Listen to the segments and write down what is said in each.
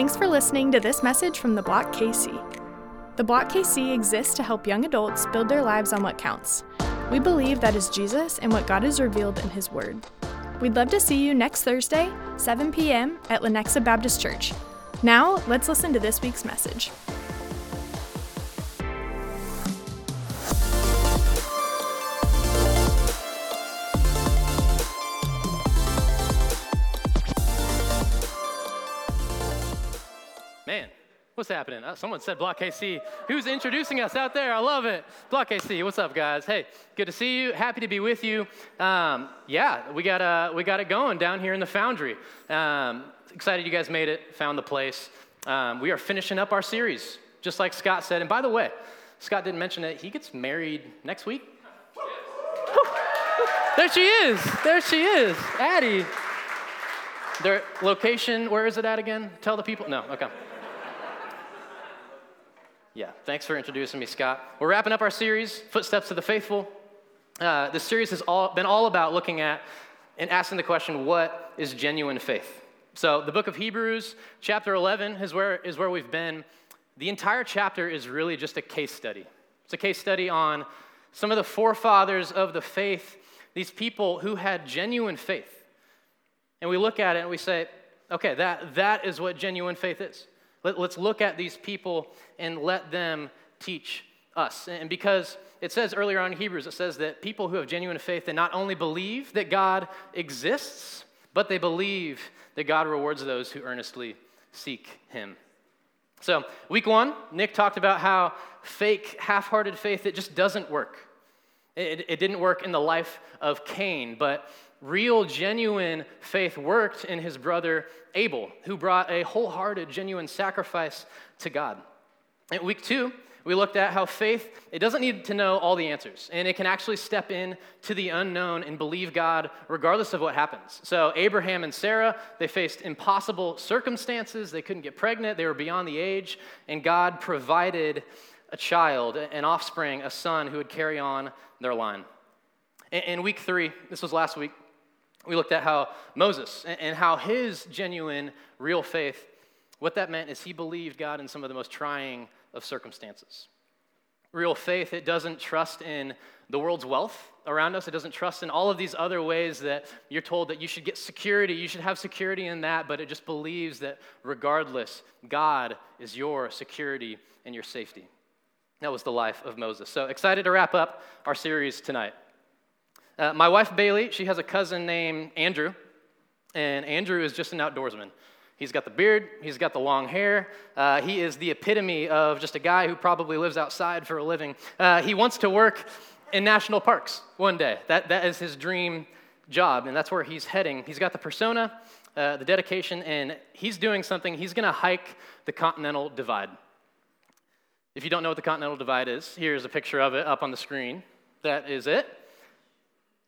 Thanks for listening to this message from the Block KC. The Block KC exists to help young adults build their lives on what counts. We believe that is Jesus and what God has revealed in His Word. We'd love to see you next Thursday, 7 p.m. at Lenexa Baptist Church. Now, let's listen to this week's message. Happening? Uh, someone said Block KC. Who's introducing us out there? I love it. Block KC, what's up, guys? Hey, good to see you. Happy to be with you. Um, yeah, we got, uh, we got it going down here in the foundry. Um, excited you guys made it, found the place. Um, we are finishing up our series, just like Scott said. And by the way, Scott didn't mention it, he gets married next week. There she is. There she is. Addie. Their location, where is it at again? Tell the people. No, okay. Yeah, thanks for introducing me, Scott. We're wrapping up our series, Footsteps of the Faithful. Uh, this series has all, been all about looking at and asking the question, what is genuine faith? So, the book of Hebrews, chapter 11, is where, is where we've been. The entire chapter is really just a case study. It's a case study on some of the forefathers of the faith, these people who had genuine faith. And we look at it and we say, okay, that, that is what genuine faith is. Let, us look at these people and let them teach us. And because it says earlier on in Hebrews, it says that people who have genuine faith, they not only believe that God exists, but they believe that God rewards those who earnestly seek Him. So, week one, Nick talked about how fake, half hearted faith, it just doesn't work. It, it didn't work in the life of Cain, but real, genuine faith worked in his brother Abel, who brought a wholehearted, genuine sacrifice to God. In week two, we looked at how faith, it doesn't need to know all the answers, and it can actually step in to the unknown and believe God regardless of what happens. So, Abraham and Sarah, they faced impossible circumstances. They couldn't get pregnant, they were beyond the age, and God provided a child, an offspring, a son who would carry on their line. In week three, this was last week, we looked at how Moses and how his genuine, real faith, what that meant is he believed God in some of the most trying of circumstances. Real faith, it doesn't trust in the world's wealth around us. It doesn't trust in all of these other ways that you're told that you should get security, you should have security in that, but it just believes that regardless, God is your security and your safety. That was the life of Moses. So excited to wrap up our series tonight. Uh, my wife, Bailey, she has a cousin named Andrew, and Andrew is just an outdoorsman. He's got the beard, he's got the long hair. Uh, he is the epitome of just a guy who probably lives outside for a living. Uh, he wants to work in national parks one day. That, that is his dream job, and that's where he's heading. He's got the persona, uh, the dedication, and he's doing something. He's going to hike the Continental Divide. If you don't know what the Continental Divide is, here's a picture of it up on the screen. That is it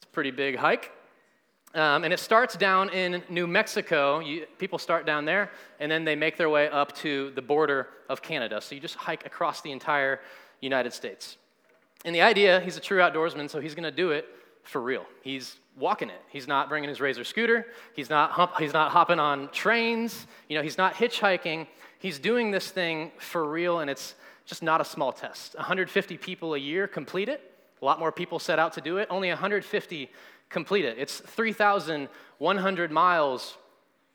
pretty big hike. Um, and it starts down in New Mexico. You, people start down there, and then they make their way up to the border of Canada. So you just hike across the entire United States. And the idea, he's a true outdoorsman, so he's going to do it for real. He's walking it. He's not bringing his razor scooter. He's not, hump, he's not hopping on trains. You know, he's not hitchhiking. He's doing this thing for real, and it's just not a small test. 150 people a year complete it. A lot more people set out to do it. Only 150 complete it. It's 3,100 miles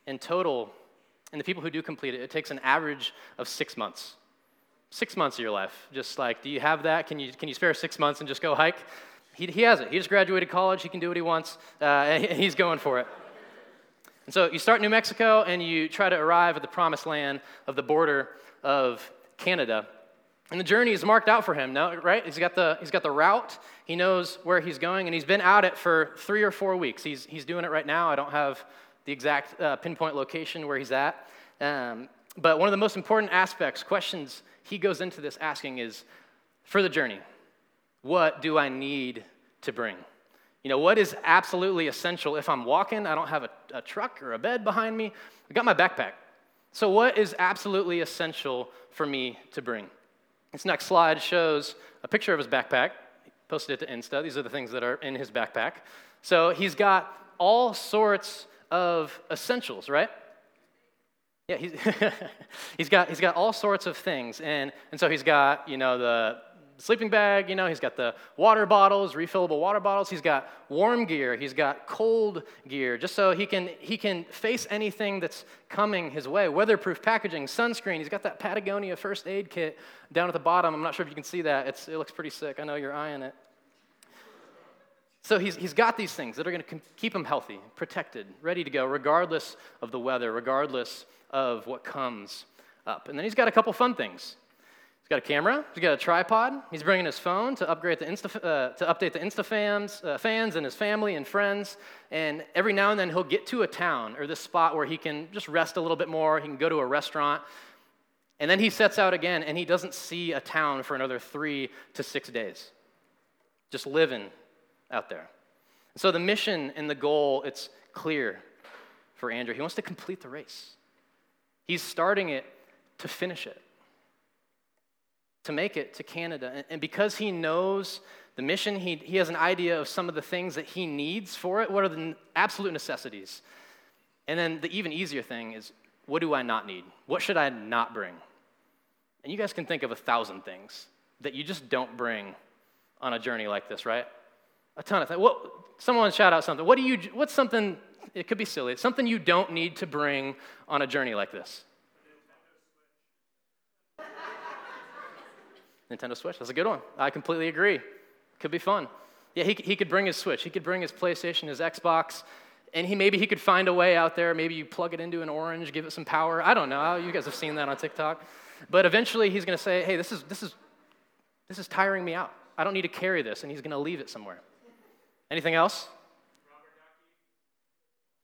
in total. And the people who do complete it, it takes an average of six months. Six months of your life. Just like, do you have that? Can you, can you spare six months and just go hike? He, he has it. He just graduated college. He can do what he wants. Uh, and he's going for it. And so you start New Mexico and you try to arrive at the promised land of the border of Canada. And the journey is marked out for him, no, right? He's got, the, he's got the route, he knows where he's going, and he's been at it for three or four weeks. He's, he's doing it right now. I don't have the exact uh, pinpoint location where he's at. Um, but one of the most important aspects, questions he goes into this asking is for the journey, what do I need to bring? You know, what is absolutely essential? If I'm walking, I don't have a, a truck or a bed behind me, I got my backpack. So, what is absolutely essential for me to bring? This next slide shows a picture of his backpack. He posted it to Insta. These are the things that are in his backpack. So he's got all sorts of essentials, right? Yeah, he's, he's, got, he's got all sorts of things. And, and so he's got, you know, the sleeping bag, you know, he's got the water bottles, refillable water bottles. He's got warm gear. He's got cold gear, just so he can, he can face anything that's coming his way. Weatherproof packaging, sunscreen. He's got that Patagonia first aid kit down at the bottom. I'm not sure if you can see that. It's, it looks pretty sick. I know you're eyeing it. So he's, he's got these things that are going to keep him healthy, protected, ready to go, regardless of the weather, regardless of what comes up. And then he's got a couple fun things. He's got a camera. He's got a tripod. He's bringing his phone to upgrade the Insta, uh, to update the Insta fans, uh, fans and his family and friends. And every now and then he'll get to a town or this spot where he can just rest a little bit more. He can go to a restaurant. And then he sets out again, and he doesn't see a town for another three to six days. Just living out there. So the mission and the goal, it's clear for Andrew. He wants to complete the race. He's starting it to finish it, to make it to Canada. And because he knows the mission, he, he has an idea of some of the things that he needs for it. What are the absolute necessities? And then the even easier thing is what do I not need? What should I not bring? And you guys can think of a thousand things that you just don't bring on a journey like this, right? A ton of things. What, someone shout out something. What do you, what's something, it could be silly, it's something you don't need to bring on a journey like this? Nintendo Switch, that's a good one. I completely agree. Could be fun. Yeah, he, he could bring his Switch, he could bring his PlayStation, his Xbox, and he maybe he could find a way out there. Maybe you plug it into an orange, give it some power. I don't know. You guys have seen that on TikTok. But eventually he's going to say, hey, this is, this, is, this is tiring me out. I don't need to carry this, and he's going to leave it somewhere. Anything else?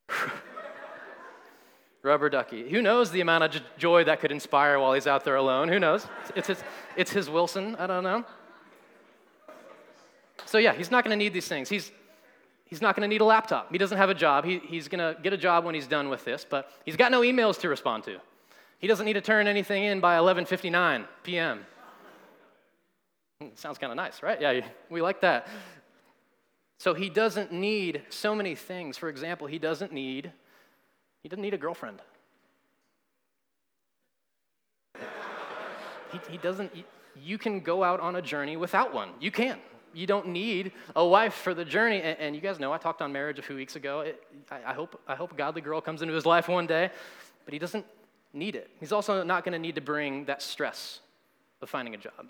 Rubber ducky. Who knows the amount of joy that could inspire while he's out there alone? Who knows? It's his, it's his Wilson. I don't know. So, yeah, he's not going to need these things. He's, he's not going to need a laptop. He doesn't have a job. He, he's going to get a job when he's done with this, but he's got no emails to respond to. He doesn't need to turn anything in by 11:59 p.m. Hmm, sounds kind of nice, right? Yeah, we like that. So he doesn't need so many things. For example, he doesn't need he doesn't need a girlfriend. He, he doesn't you can go out on a journey without one. You can. You don't need a wife for the journey. And, and you guys know I talked on marriage a few weeks ago. It, I, I, hope, I hope a godly girl comes into his life one day, but he doesn't need it. He's also not going to need to bring that stress of finding a job.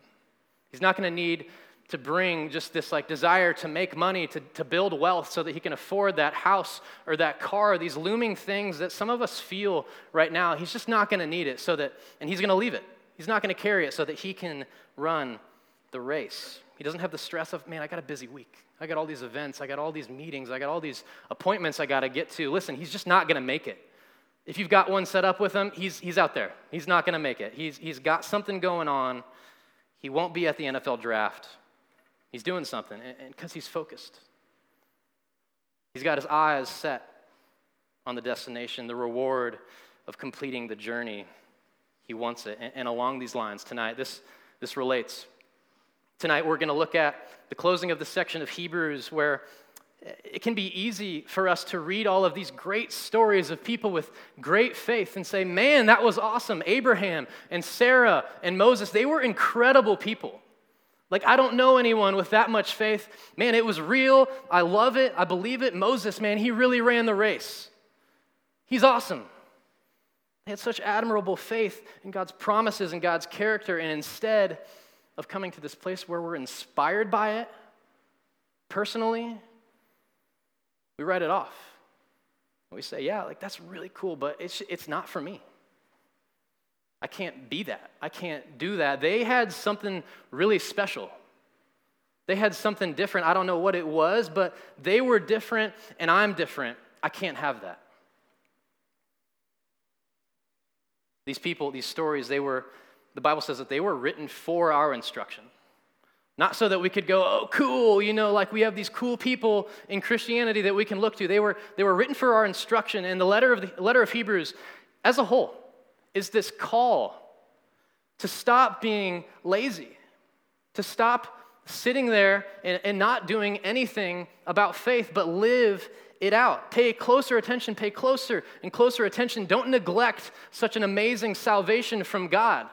He's not going to need to bring just this like desire to make money, to, to build wealth so that he can afford that house or that car, these looming things that some of us feel right now. He's just not going to need it so that, and he's going to leave it. He's not going to carry it so that he can run the race. He doesn't have the stress of, man, I got a busy week. I got all these events. I got all these meetings. I got all these appointments I got to get to. Listen, he's just not going to make it. If you've got one set up with him, he's, he's out there. He's not going to make it. He's, he's got something going on. He won't be at the NFL draft. He's doing something and because he's focused. He's got his eyes set on the destination, the reward of completing the journey. He wants it. And, and along these lines, tonight, this, this relates. Tonight, we're going to look at the closing of the section of Hebrews where it can be easy for us to read all of these great stories of people with great faith and say, man, that was awesome. Abraham and Sarah and Moses, they were incredible people. Like, I don't know anyone with that much faith. Man, it was real. I love it. I believe it. Moses, man, he really ran the race. He's awesome. They had such admirable faith in God's promises and God's character. And instead of coming to this place where we're inspired by it personally, we write it off. We say, yeah, like that's really cool, but it's, it's not for me. I can't be that. I can't do that. They had something really special. They had something different. I don't know what it was, but they were different and I'm different. I can't have that. These people, these stories, they were, the Bible says that they were written for our instruction. Not so that we could go, oh, cool, you know, like we have these cool people in Christianity that we can look to. They were, they were written for our instruction. And the letter of, the letter of Hebrews, as a whole, is this call to stop being lazy, to stop sitting there and, and not doing anything about faith, but live it out. Pay closer attention, pay closer and closer attention. Don't neglect such an amazing salvation from God.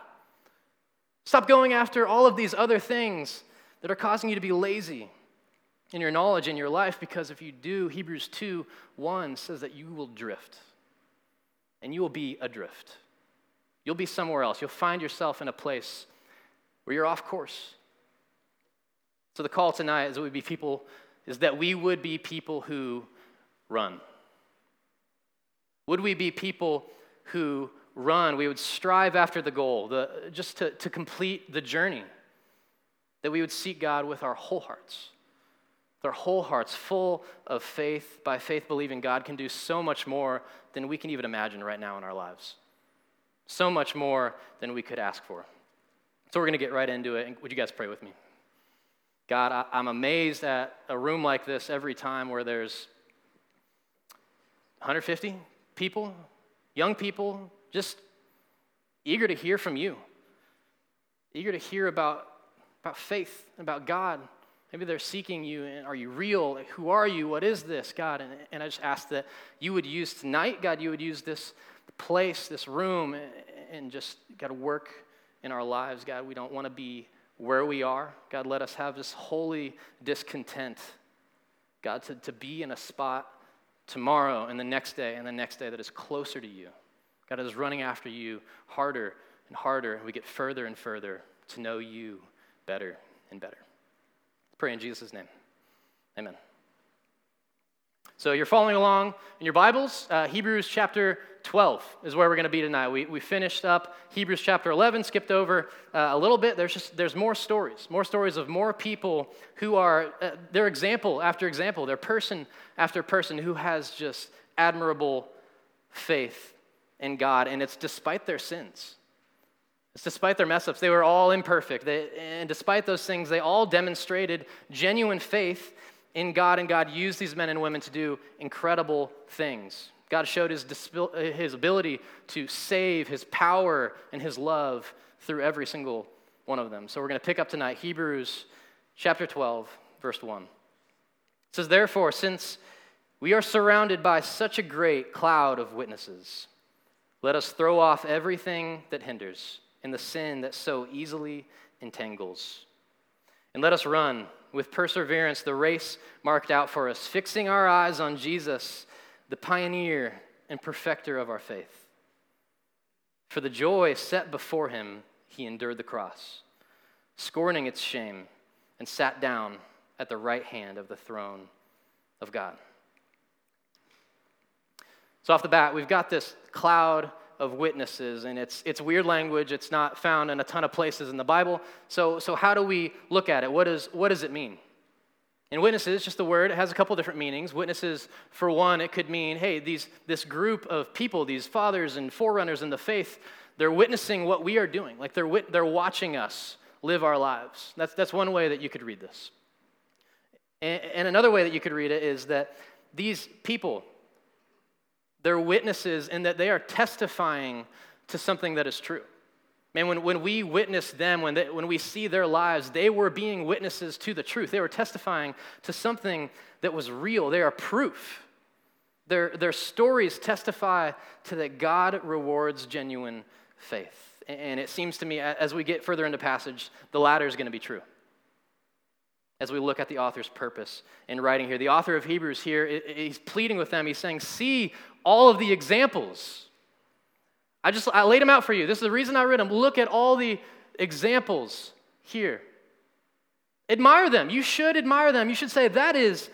Stop going after all of these other things that are causing you to be lazy in your knowledge in your life because if you do, Hebrews 2 1 says that you will drift and you will be adrift. You'll be somewhere else. You'll find yourself in a place where you're off course. So the call tonight is that we be people is that we would be people who run. Would we be people who run? We would strive after the goal, the, just to, to complete the journey. That we would seek God with our whole hearts. With our whole hearts, full of faith, by faith believing God can do so much more than we can even imagine right now in our lives. So much more than we could ask for. So we're going to get right into it. And Would you guys pray with me? God, I, I'm amazed at a room like this every time where there's 150 people, young people, just eager to hear from you, eager to hear about, about faith, about God. Maybe they're seeking you, and are you real? Who are you? What is this, God? And, and I just ask that you would use tonight, God, you would use this place, this room, and just, God, work in our lives, God. We don't want to be where we are. God, let us have this holy discontent, God, to, to be in a spot tomorrow and the next day and the next day that is closer to you. God is running after you harder and harder, and we get further and further to know you better and better. Pray in Jesus' name. Amen. So you're following along in your Bibles. Uh, Hebrews chapter 12 is where we're going to be tonight. We, we finished up Hebrews chapter 11, skipped over uh, a little bit. There's just there's more stories, more stories of more people who are uh, their example after example, their person after person who has just admirable faith in God, and it's despite their sins. It's despite their mess ups. They were all imperfect. They, and despite those things, they all demonstrated genuine faith in God, and God used these men and women to do incredible things. God showed his, uh, his ability to save, his power, and his love through every single one of them. So we're going to pick up tonight Hebrews chapter 12, verse 1. It says, Therefore, since we are surrounded by such a great cloud of witnesses, let us throw off everything that hinders and the sin that so easily entangles. And let us run with perseverance the race marked out for us, fixing our eyes on Jesus, the pioneer and perfecter of our faith. For the joy set before him, he endured the cross, scorning its shame, and sat down at the right hand of the throne of God. So, off the bat, we've got this cloud of witnesses, and it's, it's weird language. It's not found in a ton of places in the Bible. So, so how do we look at it? What, is, what does it mean? And witnesses, just the word, it has a couple different meanings. Witnesses, for one, it could mean, hey, these, this group of people, these fathers and forerunners in the faith, they're witnessing what we are doing. Like they're, wit- they're watching us live our lives. That's, that's one way that you could read this. And, and another way that you could read it is that these people, they're witnesses in that they are testifying to something that is true. Man, when, when we witness them, when, they, when we see their lives, they were being witnesses to the truth. They were testifying to something that was real. They are proof. Their, their stories testify to that God rewards genuine faith. And it seems to me, as we get further into passage, the latter is going to be true as we look at the author's purpose in writing here. The author of Hebrews here, he's pleading with them. He's saying, See all of the examples. I just I laid them out for you. This is the reason I read them. Look at all the examples here. Admire them. You should admire them. You should say, That is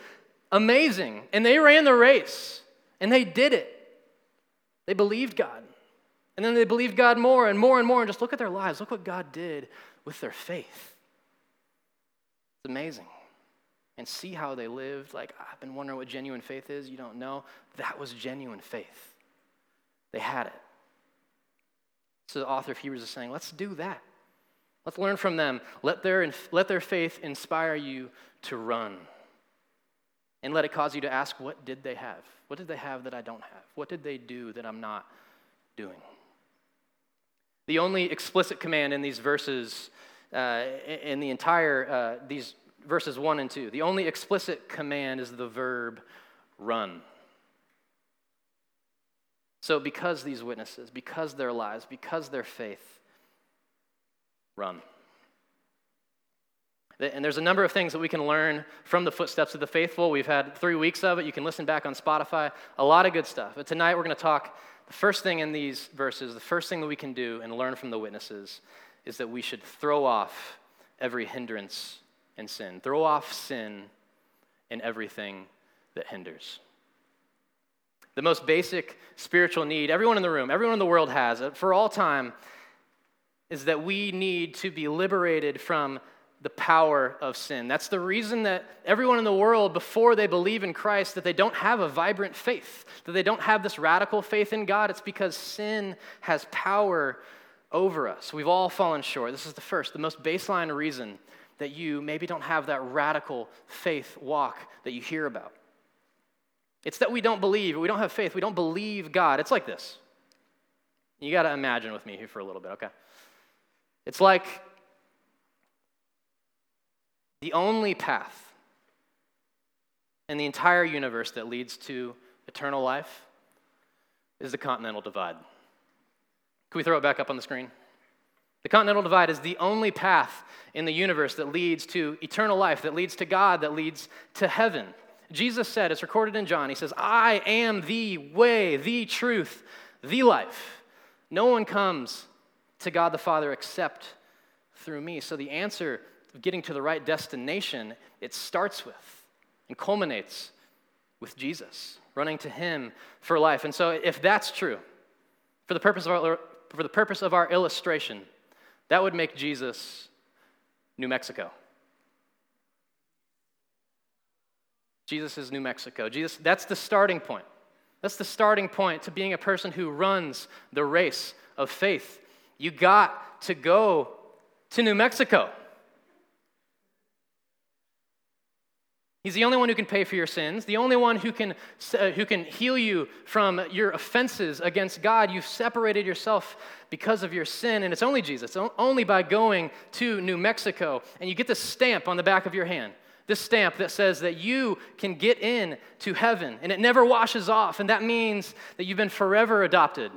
amazing. And they ran the race, and they did it. They believed God. And then they believed God more and more and more. And just look at their lives. Look what God did with their faith amazing. And see how they lived. Like, I've been wondering what genuine faith is. You don't know. That was genuine faith. They had it. So the author of Hebrews is saying, let's do that. Let's learn from them. Let their, let their faith inspire you to run. And let it cause you to ask, what did they have? What did they have that I don't have? What did they do that I'm not doing? The only explicit command in these verses uh, in the entire, uh, these verses 1 and 2. The only explicit command is the verb run. So, because these witnesses, because their lives, because their faith, run. And there's a number of things that we can learn from the footsteps of the faithful. We've had three weeks of it. You can listen back on Spotify. A lot of good stuff. But tonight we're going to talk the first thing in these verses, the first thing that we can do and learn from the witnesses is that we should throw off every hindrance and sin. Throw off sin and everything that hinders. The most basic spiritual need everyone in the room, everyone in the world has, uh, for all time, is that we need to be liberated from the power of sin. That's the reason that everyone in the world, before they believe in Christ, that they don't have a vibrant faith, that they don't have this radical faith in God. It's because sin has power over us. We've all fallen short. This is the first, the most baseline reason that you maybe don't have that radical faith walk that you hear about. It's that we don't believe, we don't have faith, we don't believe God. It's like this. You got to imagine with me here for a little bit, okay? It's like the only path in the entire universe that leads to eternal life is the continental divide. Can we throw it back up on the screen? The continental divide is the only path in the universe that leads to eternal life, that leads to God, that leads to heaven. Jesus said, it's recorded in John, he says, I am the way, the truth, the life. No one comes to God the Father except through me. So the answer of getting to the right destination, it starts with and culminates with Jesus, running to Him for life. And so, if that's true, for the purpose of our, for the purpose of our illustration, that would make Jesus New Mexico. Jesus is New Mexico. Jesus, that's the starting point. That's the starting point to being a person who runs the race of faith. You got to go to New Mexico. He's the only one who can pay for your sins, the only one who can, uh, who can heal you from your offenses against God. You've separated yourself because of your sin, and it's only Jesus, only by going to New Mexico. And you get this stamp on the back of your hand this stamp that says that you can get in to heaven and it never washes off and that means that you've been forever adopted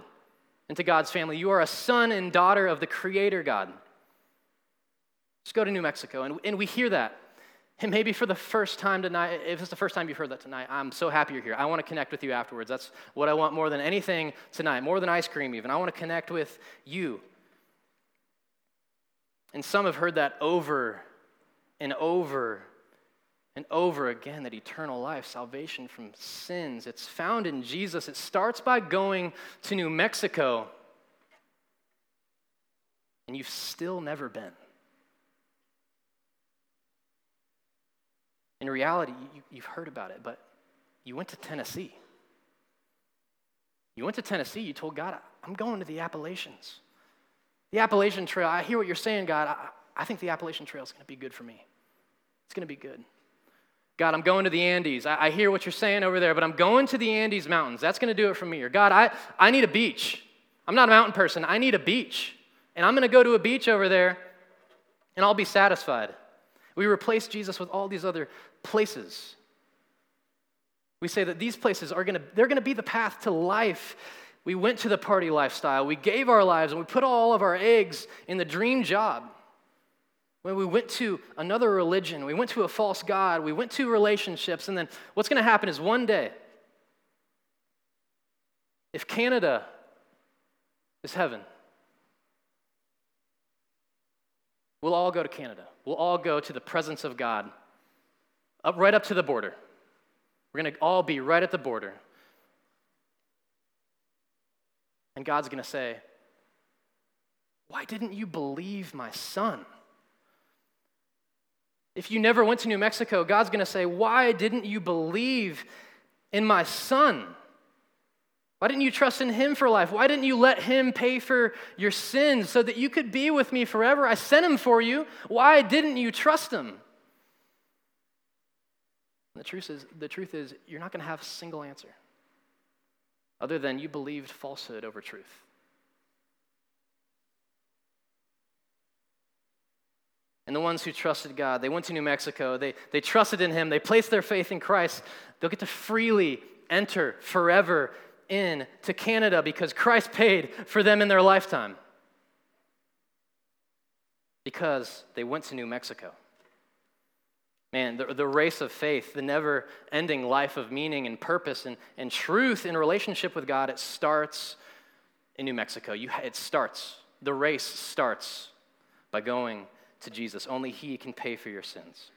into god's family you are a son and daughter of the creator god just go to new mexico and, and we hear that and maybe for the first time tonight, if it's the first time you've heard that tonight, I'm so happy you're here. I want to connect with you afterwards. That's what I want more than anything tonight, more than ice cream, even. I want to connect with you. And some have heard that over and over and over again that eternal life, salvation from sins, it's found in Jesus. It starts by going to New Mexico, and you've still never been. In reality, you, you've heard about it, but you went to Tennessee. You went to Tennessee, you told God, I'm going to the Appalachians. The Appalachian Trail, I hear what you're saying, God. I, I think the Appalachian Trail is going to be good for me. It's going to be good. God, I'm going to the Andes. I, I, hear what you're saying over there, but I'm going to the Andes Mountains. That's going to do it for me. Or, God, I, I need a beach. I'm not a mountain person. I need a beach. And I'm going to go to a beach over there, and I'll be satisfied. We replace Jesus with all these other places. We say that these places are to, they're to be the path to life. We went to the party lifestyle. We gave our lives and we put all of our eggs in the dream job. When we went to another religion, we went to a false God, we went to relationships, and then what's to happen is one day, if Canada is heaven, we'll all go to Canada we'll all go to the presence of God, up right up to the border. We're going to all be right at the border. And God's going to say, Why didn't you believe my son? If you never went to New Mexico, God's going to say, Why didn't you believe in my son? Why didn't you trust in him for life? Why didn't you let him pay for your sins so that you could be with me forever? I sent him for you. Why didn't you trust him? the truth is, the truth is you're not going to have a single answer other than you believed falsehood over truth. and the ones who trusted God, they went to New Mexico, they, they trusted in Him, they placed their faith in Christ, they'll get to freely enter forever in to Canada because Christ paid for them in their lifetime. Because they went to New Mexico. Man, the, the race of faith, the never ending life of meaning and purpose and, and truth in relationship with God, it starts in New Mexico. You, it starts, the race starts by going to Jesus. Only He can pay for your sins.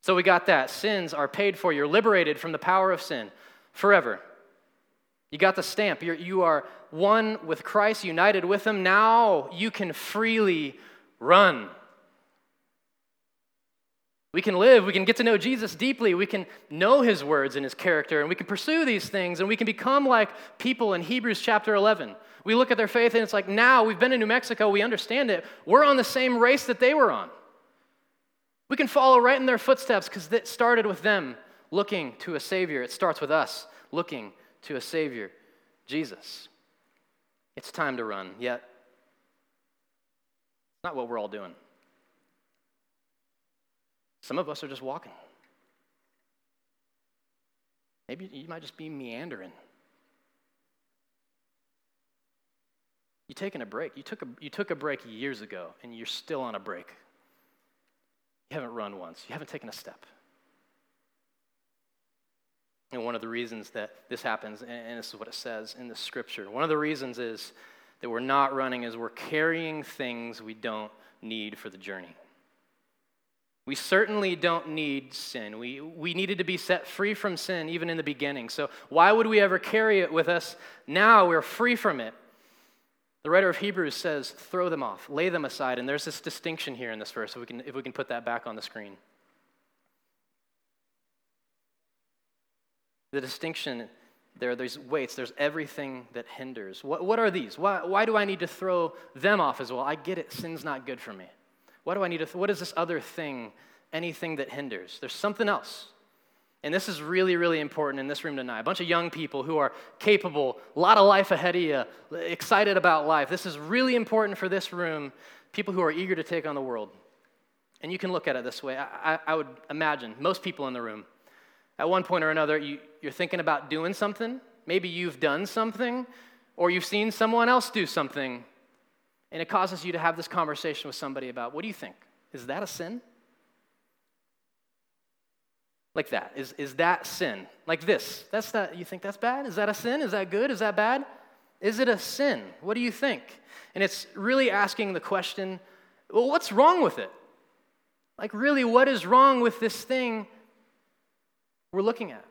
So we got that. Sins are paid for. You're liberated from the power of sin forever. You got the stamp. You're, you are one with Christ, united with Him. Now you can freely run. We can live, we can get to know Jesus deeply, we can know his words and his character, and we can pursue these things, and we can become like people in Hebrews chapter 11. We look at their faith, and it's like now we've been in New Mexico, we understand it. We're on the same race that they were on. We can follow right in their footsteps because it started with them looking to a Savior. It starts with us looking to a Savior, Jesus. It's time to run, yet, it's not what we're all doing. Some of us are just walking. Maybe you might just be meandering. You're taking a break. You took a, you took a break years ago, and you're still on a break. You haven't run once, you haven't taken a step. And one of the reasons that this happens, and this is what it says in the scripture, one of the reasons is that we're not running is we're carrying things we don't need for the journey. We certainly don't need sin. We, we needed to be set free from sin even in the beginning. So, why would we ever carry it with us now? We're free from it. The writer of Hebrews says, throw them off, lay them aside. And there's this distinction here in this verse, if we can, if we can put that back on the screen. The distinction there these weights, there's everything that hinders. What, what are these? Why, why do I need to throw them off as well? I get it, sin's not good for me. What do I need to, th- what is this other thing, anything that hinders? There's something else. And this is really, really important in this room tonight. A bunch of young people who are capable, a lot of life ahead of you, excited about life. This is really important for this room, people who are eager to take on the world. And you can look at it this way. I, I, I would imagine most people in the room, at one point or another, you, you're thinking about doing something. Maybe you've done something, or you've seen someone else do something and it causes you to have this conversation with somebody about what do you think? Is that a sin? Like that. Is, is that sin? Like this. That's that you think that's bad? Is that a sin? Is that good? Is that bad? Is it a sin? What do you think? And it's really asking the question, well, what's wrong with it? Like, really, what is wrong with this thing we're looking at?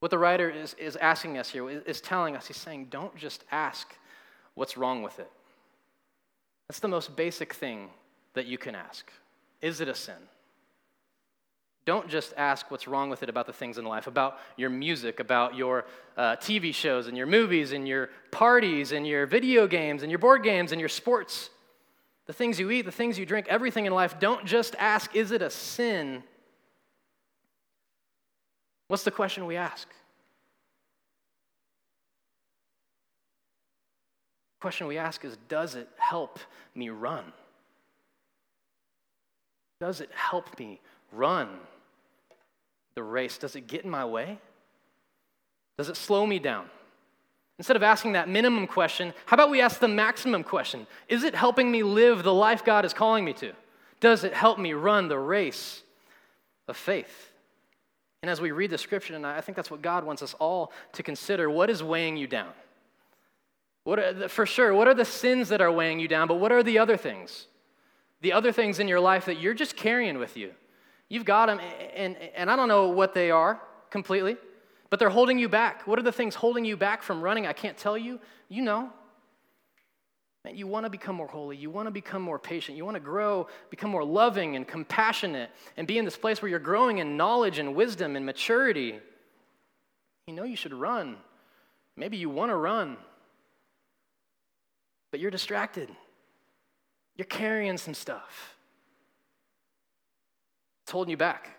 What the writer is, is asking us here is telling us, he's saying, don't just ask what's wrong with it? That's the most basic thing that you can ask. Is it a sin? Don't just ask what's wrong with it about the things in life, about your music, about your uh, TV shows and your movies and your parties and your video games and your board games and your sports, the things you eat, the things you drink, everything in life. Don't just ask, is it a sin? What's the question we ask? The question we ask is Does it help me run? Does it help me run the race? Does it get in my way? Does it slow me down? Instead of asking that minimum question, how about we ask the maximum question? Is it helping me live the life God is calling me to? Does it help me run the race of faith? And as we read the scripture tonight, I think that's what God wants us all to consider. What is weighing you down? What are, for sure, what are the sins that are weighing you down, but what are the other things? The other things in your life that you're just carrying with you. You've got them, and, and I don't know what they are completely, but they're holding you back. What are the things holding you back from running? I can't tell you. You know. Man, you want to become more holy. You want to become more patient. You want to grow, become more loving and compassionate, and be in this place where you're growing in knowledge and wisdom and maturity. You know you should run. Maybe you want to run, but you're distracted. You're carrying some stuff. It's holding you back.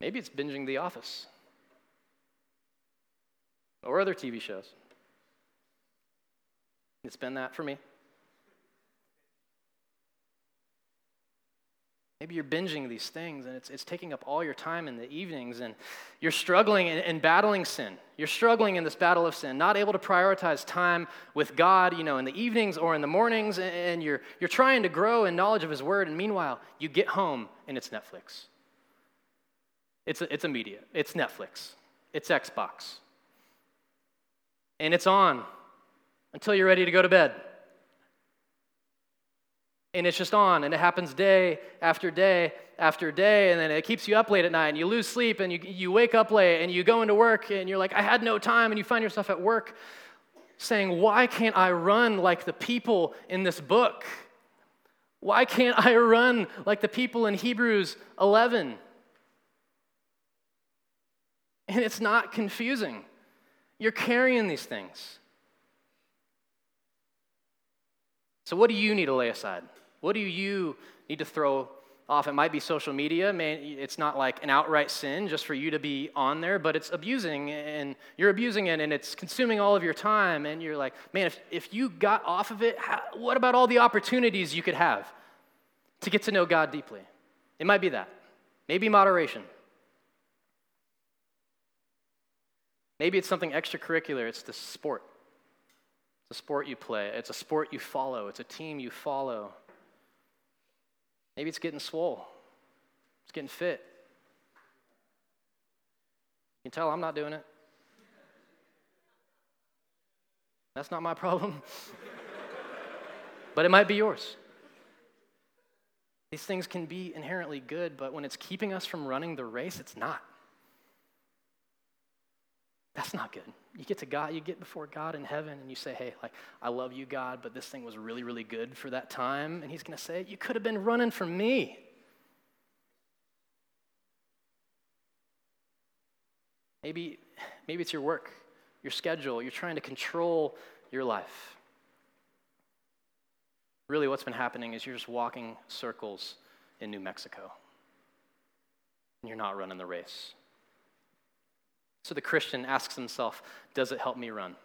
Maybe it's binging The Office or other TV shows. It's been that for me. Maybe you're binging these things and it's, it's taking up all your time in the evenings and you're struggling and, and battling sin. You're struggling in this battle of sin, not able to prioritize time with God, you know, in the evenings or in the mornings, and you're, you're trying to grow in knowledge of His Word, and meanwhile, you get home and it's Netflix. It's, it's immediate. It's Netflix. It's Xbox. And it's on until you're ready to go to bed. And it's just on, and it happens day after day after day, and then it keeps you up late at night, and you lose sleep, and you, you wake up late, and you go into work, and you're like, I had no time, and you find yourself at work saying, Why can't I run like the people in this book? Why can't I run like the people in Hebrews 11? And it's not confusing. You're carrying these things. So, what do you need to lay aside? What do you need to throw off? It might be social media. Man, it's not like an outright sin just for you to be on there, but it's abusing and you're abusing it and it's consuming all of your time. And you're like, man, if, if you got off of it, how, what about all the opportunities you could have to get to know God deeply? It might be that. Maybe moderation. Maybe it's something extracurricular, it's the sport. It's a sport you play, it's a sport you follow, it's a team you follow. Maybe it's getting swole, it's getting fit. You can tell I'm not doing it. That's not my problem. but it might be yours. These things can be inherently good, but when it's keeping us from running the race, it's not. That's not good. You get to God, you get before God in heaven and you say, hey, like, I love you, God, but this thing was really, really good for that time. And He's going to say, you could have been running from me. Maybe, maybe it's your work, your schedule. You're trying to control your life. Really, what's been happening is you're just walking circles in New Mexico. And you're not running the race. So the Christian asks himself, Does it help me run?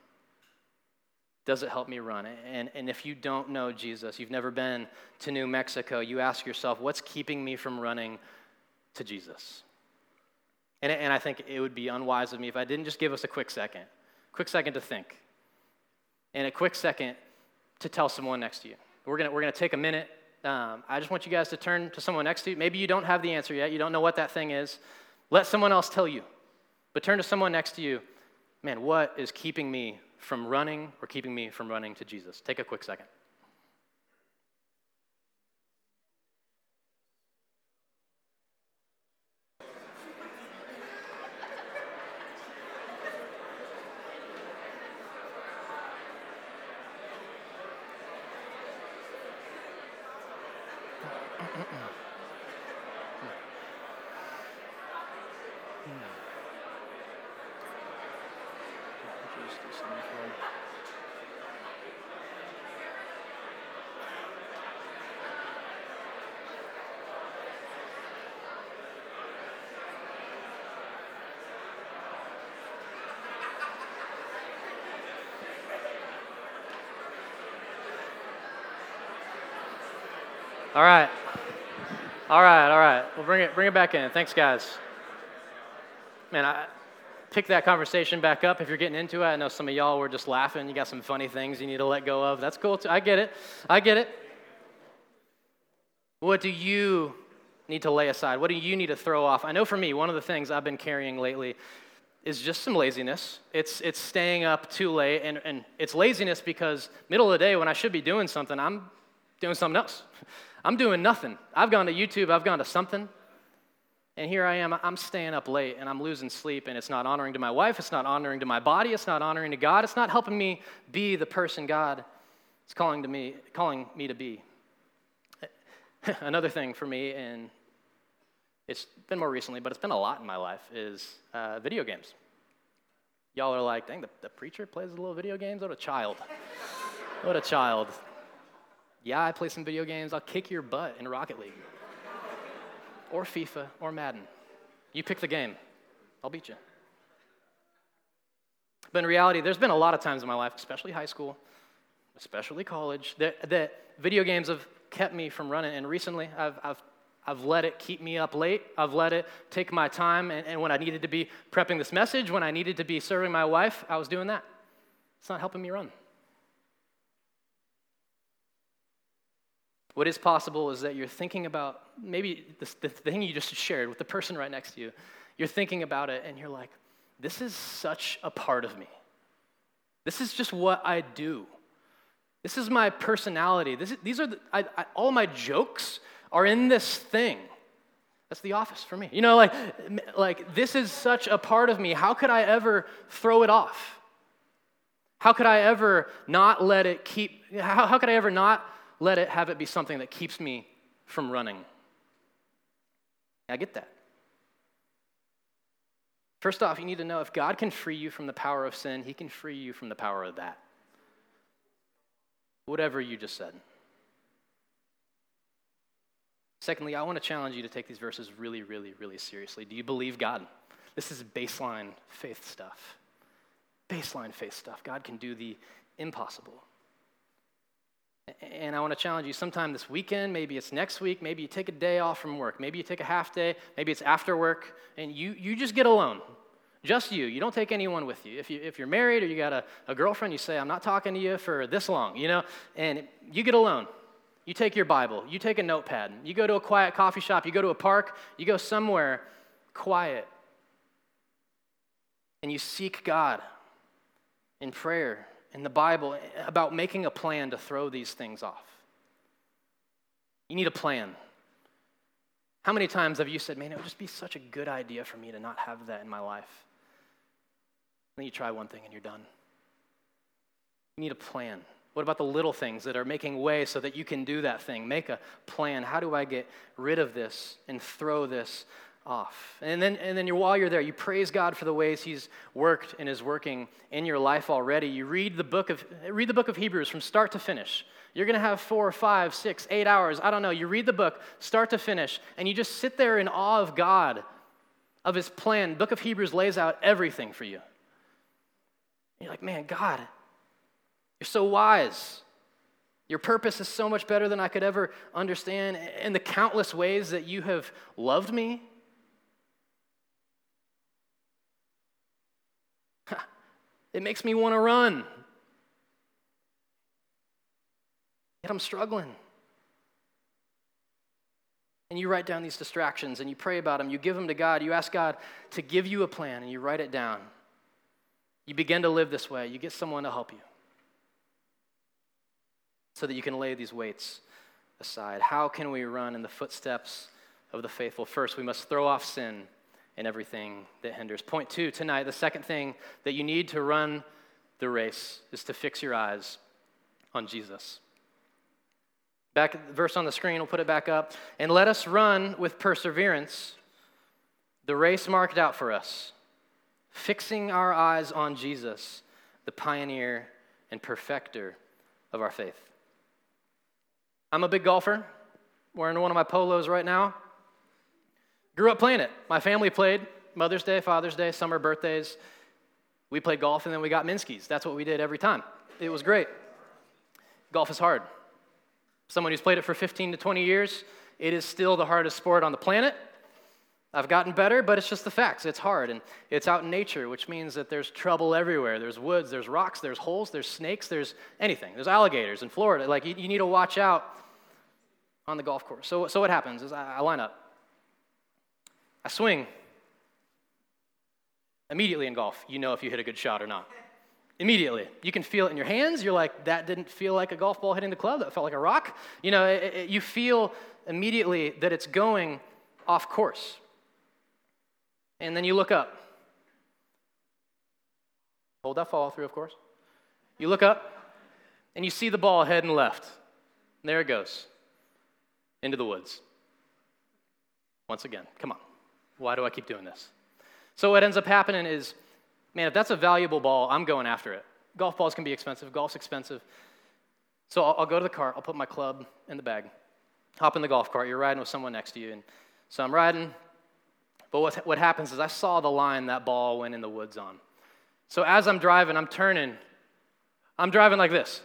Does it help me run? And, and if you don't know Jesus, you've never been to New Mexico, you ask yourself, What's keeping me from running to Jesus? And, and I think it would be unwise of me if I didn't just give us a quick second, quick second to think, and a quick second to tell someone next to you. We're going we're gonna take a minute. Um, I just want you guys to turn to someone next to you. Maybe you don't have the answer yet, you don't know what that thing is. Let someone else tell you. But turn to someone next to you. Man, what is keeping me from running or keeping me from running to Jesus? Take a quick second. All right. All right, all right. We'll bring it, bring it back in. Thanks, guys. Man, I pick that conversation back up if you're getting into it. I know some of y'all were just laughing. You got some funny things you need to let go of. That's cool too. I get it. I get it. What do you need to lay aside? What do you need to throw off? I know for me, one of the things I've been carrying lately is just some laziness. It's, it's staying up too late, and, and it's laziness because middle of the day when I should be doing something, I'm doing something else. I'm doing nothing. I've gone to YouTube, I've gone to something, and here I am. I'm staying up late and I'm losing sleep, and it's not honoring to my wife, it's not honoring to my body, it's not honoring to God, it's not helping me be the person God is calling to me, calling me to be. Another thing for me, and it's been more recently, but it's been a lot in my life, is uh, video games. Y'all are like, dang, the, the preacher plays a little video games? What a child. what a child. Yeah, I play some video games. I'll kick your butt in Rocket League or FIFA or Madden. You pick the game, I'll beat you. But in reality, there's been a lot of times in my life, especially high school, especially college, that, that video games have kept me from running. And recently, I've, I've, I've let it keep me up late. I've let it take my time. And, and when I needed to be prepping this message, when I needed to be serving my wife, I was doing that. It's not helping me run. What is possible is that you're thinking about maybe this, the thing you just shared with the person right next to you. You're thinking about it and you're like, this is such a part of me. This is just what I do. This is my personality. This is, these are the, I, I, all my jokes are in this thing. That's the office for me. You know, like, like this is such a part of me. How could I ever throw it off? How could I ever not let it keep, how, how could I ever not let it have it be something that keeps me from running? I get that. First off, you need to know if God can free you from the power of sin, He can free you from the power of that. Whatever you just said. Secondly, I want to challenge you to take these verses really, really, really seriously. Do you believe God? This is baseline faith stuff. Baseline faith stuff. God can do the impossible. And I want to challenge you sometime this weekend, maybe it's next week, maybe you take a day off from work, maybe you take a half day, maybe it's after work, and you, you just get alone. Just you. You don't take anyone with you. If, you, if you're married or you got a, a girlfriend, you say, I'm not talking to you for this long, you know, and you get alone. You take your Bible, you take a notepad, you go to a quiet coffee shop, you go to a park, you go somewhere quiet, and you seek God in prayer in the Bible about making a plan to throw these things off. You need a plan. How many times have you said, man, it would just be such a good idea for me to not have that in my life? Then you try one thing and you're done. You need a plan. What about the little things that are making way so that you can do that thing? Make a plan. How do I get rid of this and throw this off. And then, and then you're, while you're there, you praise God for the ways He's worked and is working in your life already. You read the book of, read the book of Hebrews from start to finish. You're going to have four, five, six, eight hours. I don't know. You read the book start to finish, and you just sit there in awe of God, of His plan. book of Hebrews lays out everything for you. you're like, man, God, you're so wise. Your purpose is so much better than I could ever understand. And the countless ways that you have loved me It makes me want to run. Yet I'm struggling. And you write down these distractions and you pray about them. You give them to God. You ask God to give you a plan and you write it down. You begin to live this way. You get someone to help you so that you can lay these weights aside. How can we run in the footsteps of the faithful? First, we must throw off sin and everything that hinders. Point two tonight, the second thing that you need to run the race is to fix your eyes on Jesus. Back verse on the screen, we'll put it back up. And let us run with perseverance the race marked out for us, fixing our eyes on Jesus, the pioneer and perfecter of our faith. I'm a big golfer. Wearing one of my polos right now. Grew up playing it. My family played Mother's Day, Father's Day, summer birthdays. We played golf and then we got Minsky's. That's what we did every time. It was great. Golf is hard. Someone who's played it for 15 to 20 years, it is still the hardest sport on the planet. I've gotten better, but it's just the facts. It's hard, and it's out in nature, which means that there's trouble everywhere. There's woods, there's rocks, there's holes, there's snakes, there's anything. There's alligators in Florida. Like, you, you need to watch out on the golf course. So, so what happens is I, I line up. I swing. Immediately in golf, you know if you hit a good shot or not. Immediately. You can feel it in your hands. You're like, that didn't feel like a golf ball hitting the club. That felt like a rock. You know, it, it, you feel immediately that it's going off course. And then you look up. Hold that follow through, of course. You look up and you see the ball heading left. And there it goes into the woods. Once again, come on. Why do I keep doing this? So what ends up happening is, man, if that's a valuable ball, I'm going after it. Golf balls can be expensive, golf's expensive. So I'll, I'll go to the cart, I'll put my club in the bag, hop in the golf cart, you're riding with someone next to you. And so I'm riding, but what, what happens is I saw the line that ball went in the woods on. So as I'm driving, I'm turning. I'm driving like this.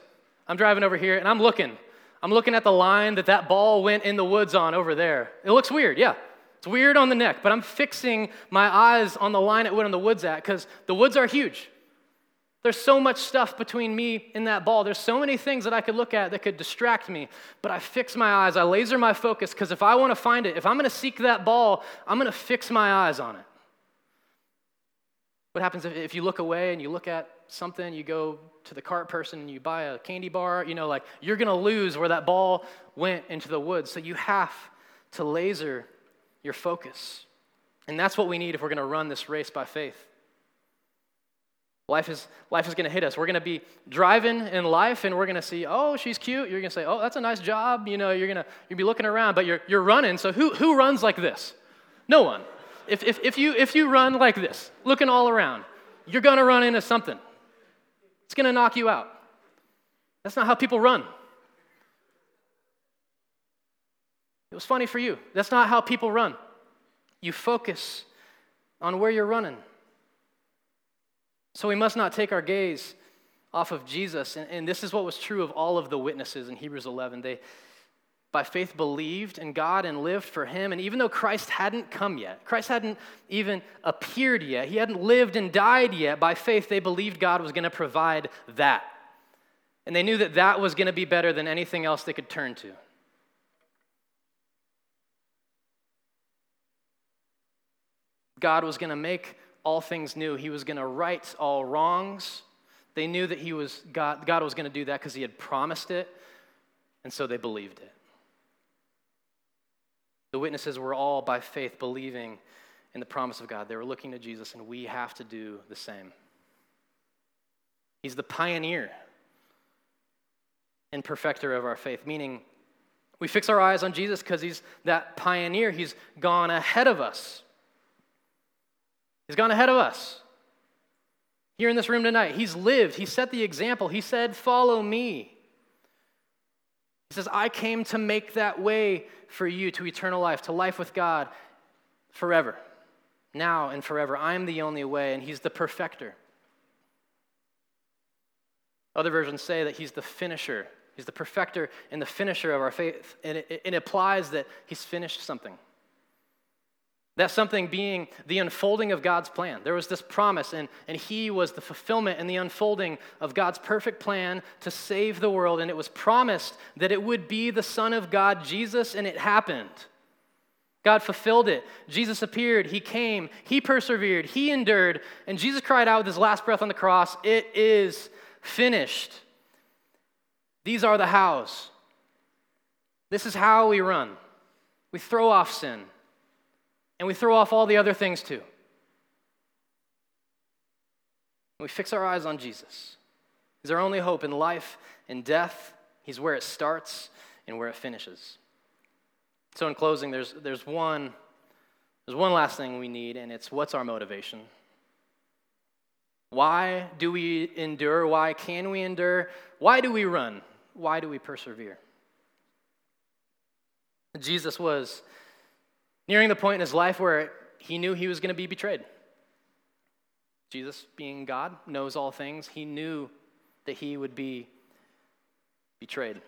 I'm driving over here and I'm looking. I'm looking at the line that that ball went in the woods on over there. It looks weird, yeah. It's weird on the neck, but I'm fixing my eyes on the line it went in the woods at because the woods are huge. There's so much stuff between me and that ball. There's so many things that I could look at that could distract me, but I fix my eyes. I laser my focus because if I want to find it, if I'm going to seek that ball, I'm going to fix my eyes on it. What happens if, if you look away and you look at something, you go to the cart person and you buy a candy bar, you know, like you're going to lose where that ball went into the woods. So you have to laser your focus. And that's what we need if we're going to run this race by faith. Life is, life is going to hit us. We're going to be driving in life and we're going to see, oh, she's cute. You're going to say, oh, that's a nice job. You know, you're going to you'll be looking around, but you're, you're running. So who, who runs like this? No one. If, if, if, you, if you run like this, looking all around, you're going to run into something. It's going to knock you out. That's not how people run. It was funny for you. That's not how people run. You focus on where you're running. So we must not take our gaze off of Jesus. And, and, this is what was true of all of the witnesses in Hebrews 11. They, by faith, believed in God and lived for Him. And even though Christ hadn't come yet, Christ hadn't even appeared yet, He hadn't lived and died yet, by faith, they believed God was going to provide that. And they knew that that was going to be better than anything else they could turn to. God was going to make all things new. He was going to right all wrongs. They knew that he was God, God was going to do that because he had promised it, and so they believed it. The witnesses were all by faith believing in the promise of God. They were looking to Jesus, and we have to do the same. He's the pioneer and perfecter of our faith, meaning we fix our eyes on Jesus because he's that pioneer. He's gone ahead of us. He's gone ahead of us. Here in this room tonight, He's lived, He set the example. He said, Follow me. He says, I came to make that way for you to eternal life, to life with God forever, now and forever. I'm the only way, and He's the perfecter. Other versions say that He's the finisher. He's the perfecter and the finisher of our faith. And it, it implies that He's finished something. That something being the unfolding of God's plan. There was this promise, and, and He was the fulfillment and the unfolding of God's perfect plan to save the world. And it was promised that it would be the Son of God, Jesus, and it happened. God fulfilled it. Jesus appeared. He came. He persevered. He endured. And Jesus cried out with his last breath on the cross, It is finished. These are the hows. This is how we run. We throw off sin and we throw off all the other things too. we fix our eyes on Jesus. He's our only hope in life and death. He's where it starts and where it finishes. So, in closing, there's, there's, one, there's one last thing we need, and it's what's our motivation? Why do we endure? Why can we endure? Why do we run? Why do we persevere? Jesus was nearing the point in his life where he knew he was going to be betrayed. Jesus, being God, knows all things. He knew that he would be betrayed.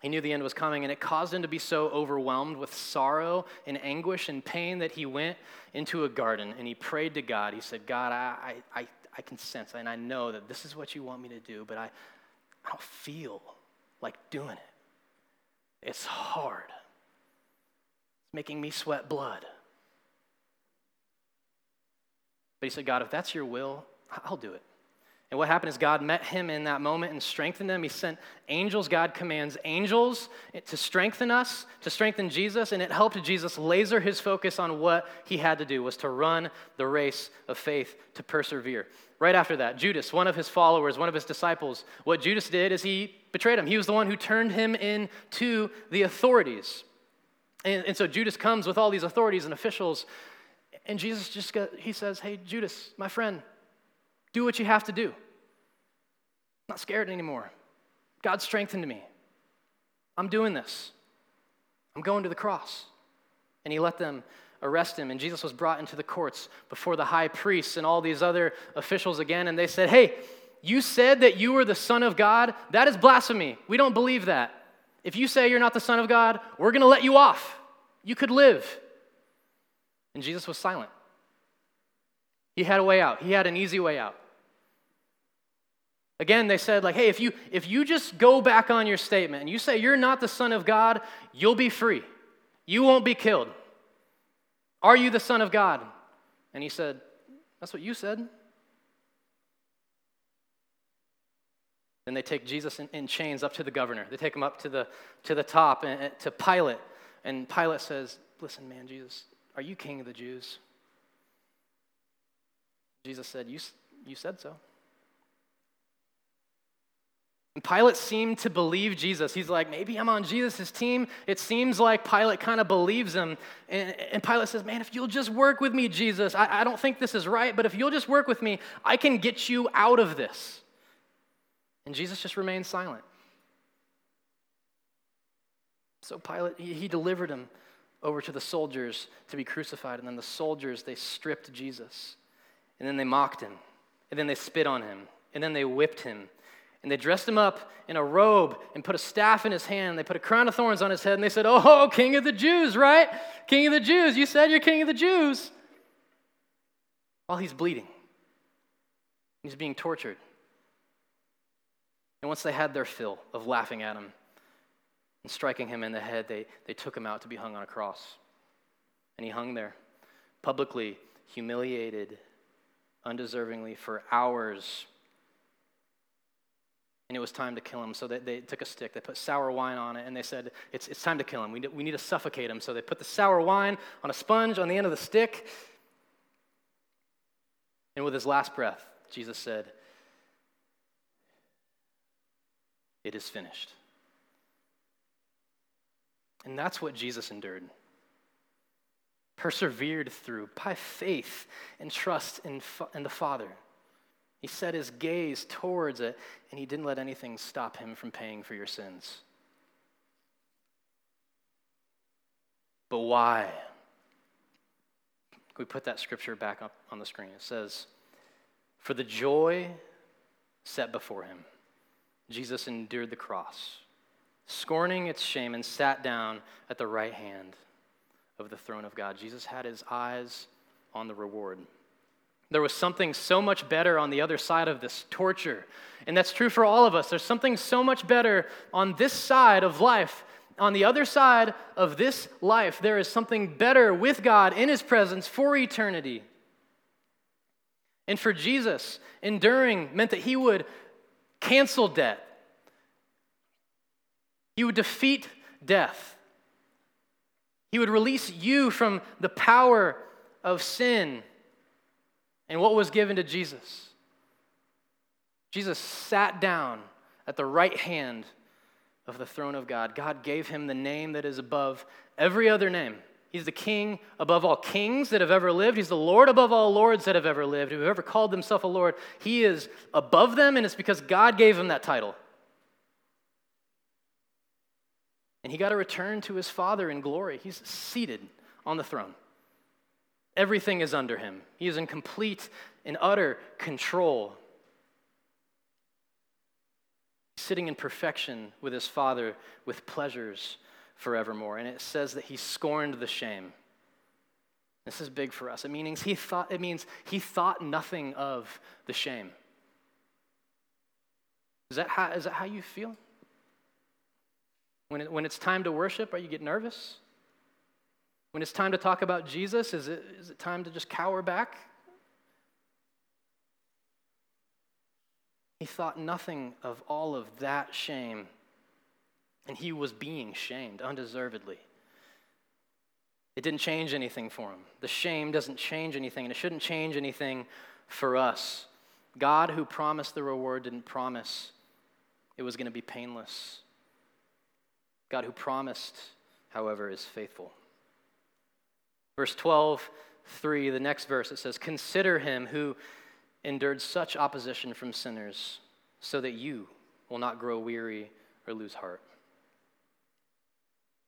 He knew the end was coming, and it caused him to be so overwhelmed with sorrow and anguish and pain that he went into a garden and he prayed to God. He said, God, I, I, I can sense and I know that this is what you want me to do, but I, I don't feel like doing it. It's hard. It's making me sweat blood. But he said, God, if that's your will, I'll do it. And what happened is God met him in that moment and strengthened him. He sent angels. God commands angels eh, to strengthen us, to strengthen Jesus, and it helped Jesus laser his focus on what he had to do was to run the race of faith, to persevere. Right after that, Judas, one of his followers, one of his disciples, what Judas did is he betrayed him. He was the one who turned him in to the authorities. And, and so Judas comes with all these authorities and officials, and Jesus just he says, Hey, Judas, my friend, do what you have to do. I'm not scared anymore. God strengthened me. I'm doing this. I'm going to the cross. And he let them arrest him. And Jesus was brought into the courts before the high priests and all these other officials again. And they said, Hey, you said that you were the Son of God, that is blasphemy. We don't believe that. If you say you're not the Son of God, we're going to let you off. You could live. And Jesus was silent. He had a way out, he had an easy way out. Again, they said, like, hey, if you if you just go back on your statement and you say you're not the Son of God, you'll be free. You won't be killed. Are you the Son of God? And he said, That's what you said. Then they take Jesus in, in, chains up to the governor. They take him up to the, to the top and, and to Pilate. And Pilate says, Listen, man, Jesus, are you king of the Jews? Jesus said, You, you said so. And Pilate seemed to believe Jesus. He's like, maybe I'm on Jesus' team. It seems like Pilate kind of believes him. And, and, Pilate says, man, if you'll just work with me, Jesus, I, I don't think this is right, but if you'll just work with me, I can get you out of this. And Jesus just remained silent. So Pilate, he, delivered him over to the soldiers to be crucified. And then the soldiers, they stripped Jesus. And then they mocked him. And then they spit on him. And then they whipped him. And they dressed him up in a robe and put a staff in his hand. They put a crown of thorns on his head. And they said, Oh, King of the Jews, right? King of the Jews. You said you're King of the Jews. While he's bleeding, he's being tortured. And once they had their fill of laughing at him and striking him in the head, they, they took him out to be hung on a cross. And he hung there, publicly humiliated, undeservingly, for hours. And it was time to kill him. So they, they took a stick, they put sour wine on it, and they said, It's, it's time to kill him. We, we need to suffocate him. So they put the sour wine on a sponge on the end of the stick. And with his last breath, Jesus said, It is finished. And that's what Jesus endured. Persevered through by faith and trust in, in the Father. He set his gaze towards it, and he didn't let anything stop him from paying for your sins. But why? We put that scripture back up on the screen? It says, For the joy set before him. Jesus endured the cross, scorning its shame, and sat down at the right hand of the throne of God. Jesus had his eyes on the reward. There was something so much better on the other side of this torture. And that's true for all of us. There's something so much better on this side of life. On the other side of this life, there is something better with God in his presence for eternity. And for Jesus, enduring meant that he would cancel debt. He would defeat death. He would release you from the power of sin and what was given to Jesus. Jesus sat down at the right hand of the throne of God. God gave him the name that is above every other name. He's the king above all kings that have ever lived. He's the Lord above all lords that have ever lived. Whoever called himself a Lord, he is above them, and it's because God gave him that title. And he got to return to his Father in glory. He's seated on the throne. Everything is under him. He is in complete and utter control. Sitting in perfection with his Father with pleasures forevermore. And it says that he scorned the shame. This is big for us. It means he thought, it means he thought nothing of the shame. Is that how, is that how you feel? When, it, when it's time to worship, are you get nervous? When it's time to talk about Jesus, is it, is it time to just cower back? He thought nothing of all of that shame and he was being shamed undeservedly. It didn't change anything for him. The shame doesn't change anything, and it shouldn't change anything for us. God, who promised the reward, didn't promise it was going to be painless. God, who promised, however, is faithful. Verse 12, 3, the next verse, it says, Consider him who endured such opposition from sinners, so that you will not grow weary or lose heart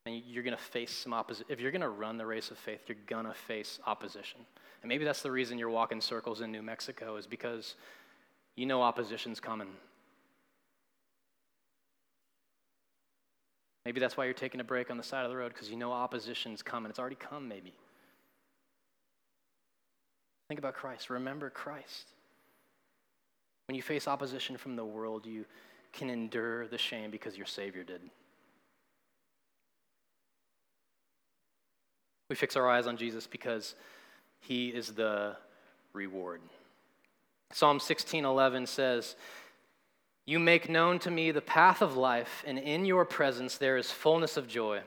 and you're going to face some opposition. If you're going to run the race of faith, you're going to face opposition. And maybe that's the reason you're walking circles in New Mexico, is because you know opposition's coming. Maybe that's why you're taking a break on the side of the road because you know opposition's coming. It's already come, maybe. Think about Christ. Remember Christ. When you face opposition from the world, you can endure the shame because your Savior did. We fix our eyes on Jesus because he is the reward. Psalm 16:11 says, "You make known to me the path of life, and in your presence there is fullness of joy.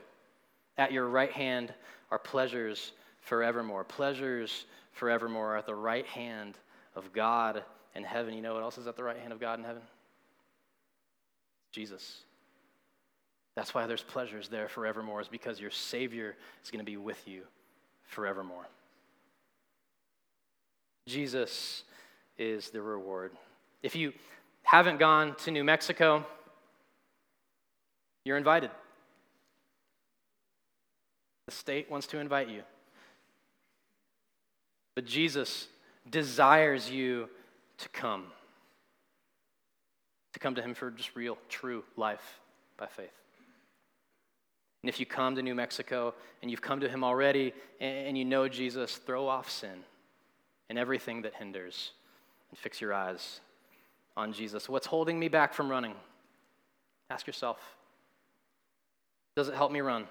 At your right hand are pleasures forevermore. Pleasures forevermore at the right hand of God in heaven. You know what else is at the right hand of God in heaven? Jesus. That's why there's pleasures there forevermore, is because your Savior is going to be with you forevermore. Jesus is the reward. If you haven't gone to New Mexico, you're invited. The state wants to invite you. But Jesus desires you to come, to come to Him for just real, true life by faith. And if you come to New Mexico and you've come to Him already and you know Jesus, throw off sin and everything that hinders and fix your eyes on Jesus. What's holding me back from running? Ask yourself Does it help me run?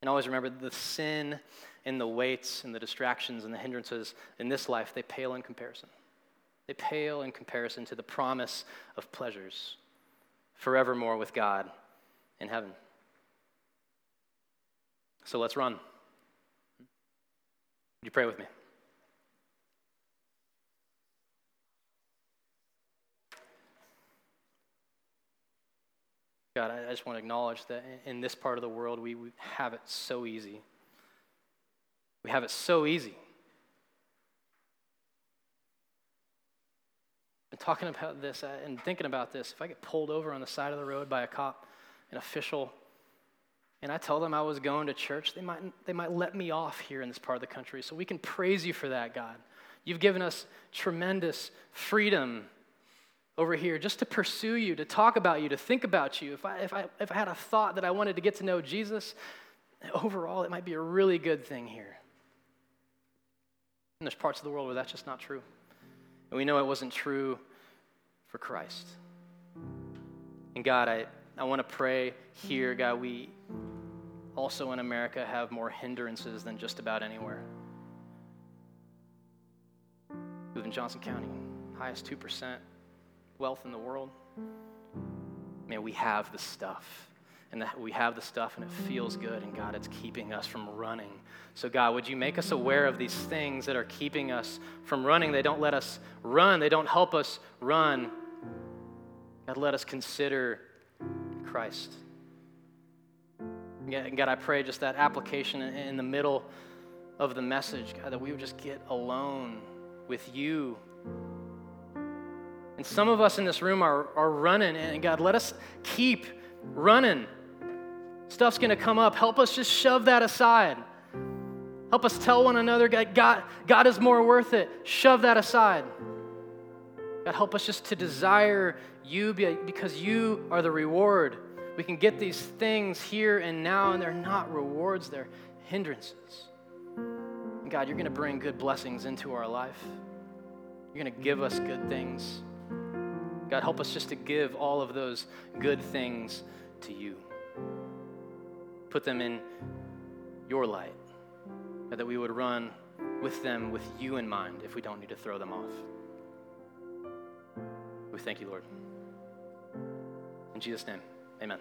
And always remember the sin and the weights and the distractions and the hindrances in this life, they pale in comparison. They pale in comparison to the promise of pleasures forevermore with God in heaven. So let's run. Would you pray with me? God, I just want to acknowledge that in this part of the world, we, have it so easy. We have it so easy. Been talking about this uh, and thinking about this. If I get pulled over on the side of the road by a cop, an official, and I tell them I was going to church, they might, they might let me off here in this part of the country. So we can praise you for that, God. You've given us tremendous freedom over here just to pursue you, to talk about you, to think about you. If I, if, I, if I had a thought that I wanted to get to know Jesus, overall, it might be a really good thing here. And there's parts of the world where that's just not true. And we know it wasn't true for Christ. And God, I, I want to pray here, God, we also in America have more hindrances than just about anywhere. We live in Johnson County, highest 2% wealth in the world. Man, we have the stuff. And that we have the stuff and it feels good, and God, it's keeping us from running. So, God, would you make us aware of these things that are keeping us from running? They don't let us run, they don't help us run. God, let us consider Christ. And God, I pray just that application in the middle of the message, God, that we would just get alone with you and some of us in this room are, are running, and God, let us keep running. Stuff's going to come up. Help us just shove that aside. Help us tell one another, God, God, God is more worth it. Shove that aside. God, help us just to desire you because you are the reward. We can get these things here and now, and they're not rewards, they're hindrances. And God, you're going to bring good blessings into our life. You're going to give us good things. God, help us just to give all of those good things to you. Put them in your light, and that we would run with them with you in mind if we don't need to throw them off. We thank you, Lord. In Jesus' name, amen.